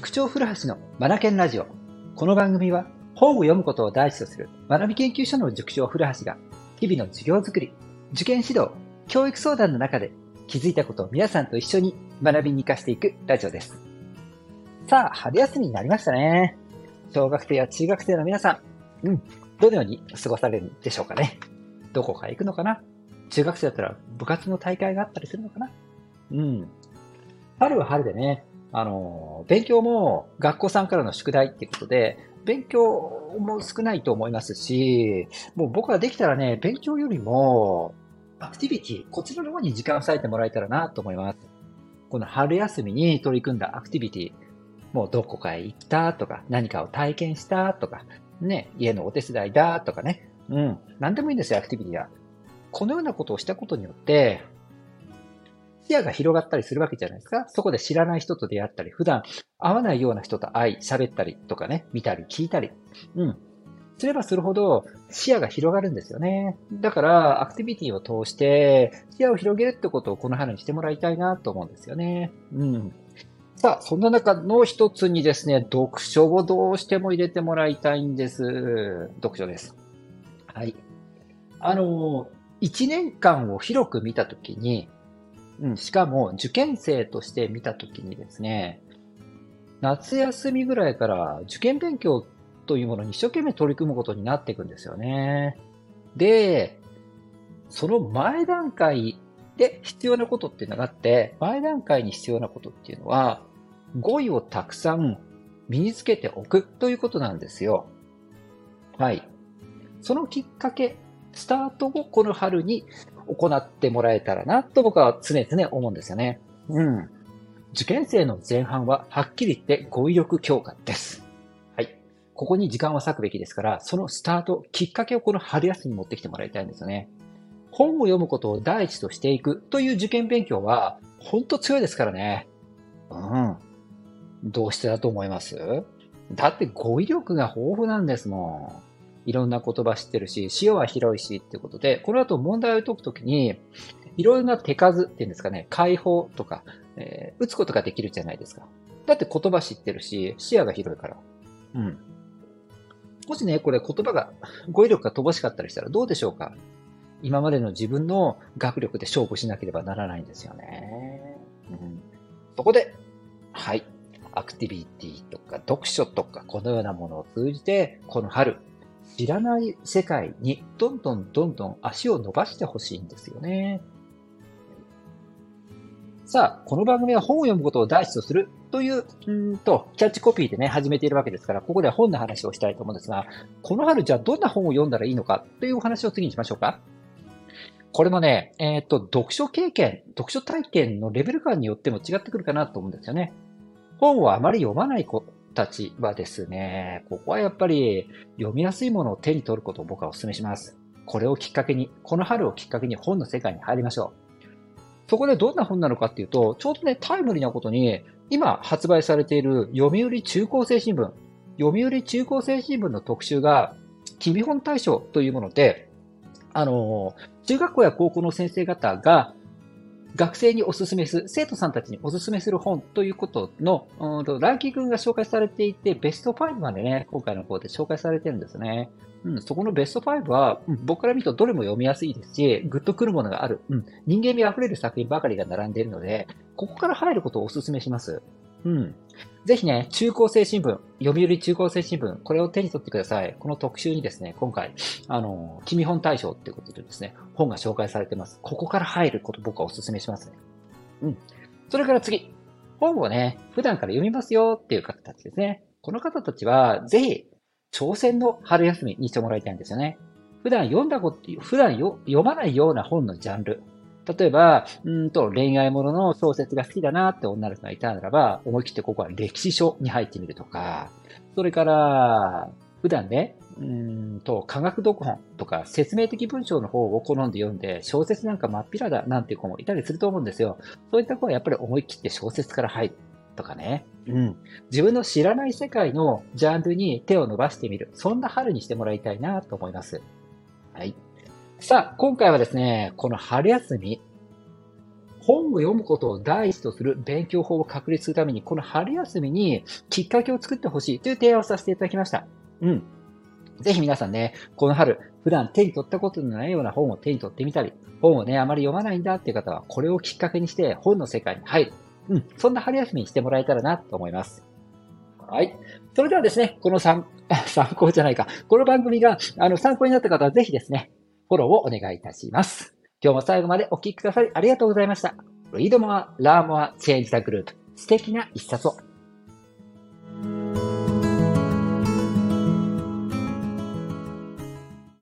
塾長古橋のマナケンラジオ。この番組は本を読むことを第一とする学び研究所の塾長古橋が日々の授業づくり、受験指導、教育相談の中で気づいたことを皆さんと一緒に学びに活かしていくラジオです。さあ、春休みになりましたね。小学生や中学生の皆さん、うん、どのように過ごされるんでしょうかね。どこか行くのかな中学生だったら部活の大会があったりするのかなうん。春は春でね、あの、勉強も学校さんからの宿題ってことで、勉強も少ないと思いますし、もう僕はできたらね、勉強よりも、アクティビティ、こちらの方に時間を割いてもらえたらなと思います。この春休みに取り組んだアクティビティ、もうどこかへ行ったとか、何かを体験したとか、ね、家のお手伝いだとかね、うん、何でもいいんですよ、アクティビティは。このようなことをしたことによって、視野が広がったりするわけじゃないですか。そこで知らない人と出会ったり、普段会わないような人と会い、喋ったりとかね、見たり聞いたり。うん。すればするほど視野が広がるんですよね。だから、アクティビティを通して視野を広げるってことをこの春にしてもらいたいなと思うんですよね。うん。さあ、そんな中の一つにですね、読書をどうしても入れてもらいたいんです。読書です。はい。あの、一年間を広く見たときに、うん、しかも受験生として見たときにですね、夏休みぐらいから受験勉強というものに一生懸命取り組むことになっていくんですよね。で、その前段階で必要なことっていうのがあって、前段階に必要なことっていうのは、語彙をたくさん身につけておくということなんですよ。はい。そのきっかけ、スタートをこの春に行ってもらえたらなと僕は常々思うんですよね。うん。受験生の前半ははっきり言って語彙力強化です。はい。ここに時間を割くべきですから、そのスタート、きっかけをこの春休みに持ってきてもらいたいんですよね。本を読むことを第一としていくという受験勉強は、ほんと強いですからね。うん。どうしてだと思います？だって語彙力が豊富なんですもん。いろんな言葉知ってるし、視野は広いしってことで、この後問題を解くときに、いろいろな手数っていうんですかね、解放とか、えー、打つことができるじゃないですか。だって言葉知ってるし、視野が広いから。うん。もしね、これ言葉が、語彙力が乏しかったりしたらどうでしょうか今までの自分の学力で勝負しなければならないんですよね。うん、そこで、はい。アクティビティとか読書とかこのようなものを通じて、この春、知らない世界にどんどんどんどん足を伸ばしてほしいんですよね。さあ、この番組は本を読むことを第一とするという、うんと、キャッチコピーでね、始めているわけですから、ここでは本の話をしたいと思うんですが、この春じゃあどんな本を読んだらいいのかというお話を次にしましょうか。これもね、えっ、ー、と、読書経験、読書体験のレベル感によっても違ってくるかなと思うんですよね。本をあまり読まない子たちはですね、ここはやっぱり読みやすいものを手に取ることを僕はお勧めします。これをきっかけに、この春をきっかけに本の世界に入りましょう。そこでどんな本なのかっていうと、ちょうどね、タイムリーなことに、今発売されている読売中高生新聞、読売中高生新聞の特集が、君本大賞というもので、あの、中学校や高校の先生方が学生におすすめする、生徒さんたちにおすすめする本ということの、うん、ランキングが紹介されていて、ベスト5までね、今回の方で紹介されてるんですね。うん、そこのベスト5は、うん、僕から見るとどれも読みやすいですし、ぐっとくるものがある、うん、人間味あふれる作品ばかりが並んでいるので、ここから入ることをお勧めします。うん。ぜひね、中高生新聞、読売中高生新聞、これを手に取ってください。この特集にですね、今回、あの、君本大賞っていうことでですね、本が紹介されてます。ここから入ること僕はお勧めしますね。うん。それから次。本をね、普段から読みますよっていう方たちですね。この方たちは、ぜひ、挑戦の春休みにしてもらいたいんですよね。普段読んだこと、普段読まないような本のジャンル。例えば、うんと恋愛ものの小説が好きだなって女の子がいたならば、思い切ってここは歴史書に入ってみるとか、それから、普段ね、うんと、科学読本とか説明的文章の方を好んで読んで、小説なんか真っ平だなんていう子もいたりすると思うんですよ。そういった子はやっぱり思い切って小説から入るとかね。うん。自分の知らない世界のジャンルに手を伸ばしてみる。そんな春にしてもらいたいなと思います。はい。さあ、今回はですね、この春休み、本を読むことを第一とする勉強法を確立するために、この春休みにきっかけを作ってほしいという提案をさせていただきました。うん。ぜひ皆さんね、この春、普段手に取ったことのないような本を手に取ってみたり、本をね、あまり読まないんだっていう方は、これをきっかけにして本の世界に入る。うん、そんな春休みにしてもらえたらなと思います。はい。それではですね、この参、参考じゃないか。この番組が、あの、参考になった方はぜひですね、フォローをお願いいたします。今日も最後までお聴きくださりありがとうございました。Read more, learn more, change the group. 素敵な一冊を。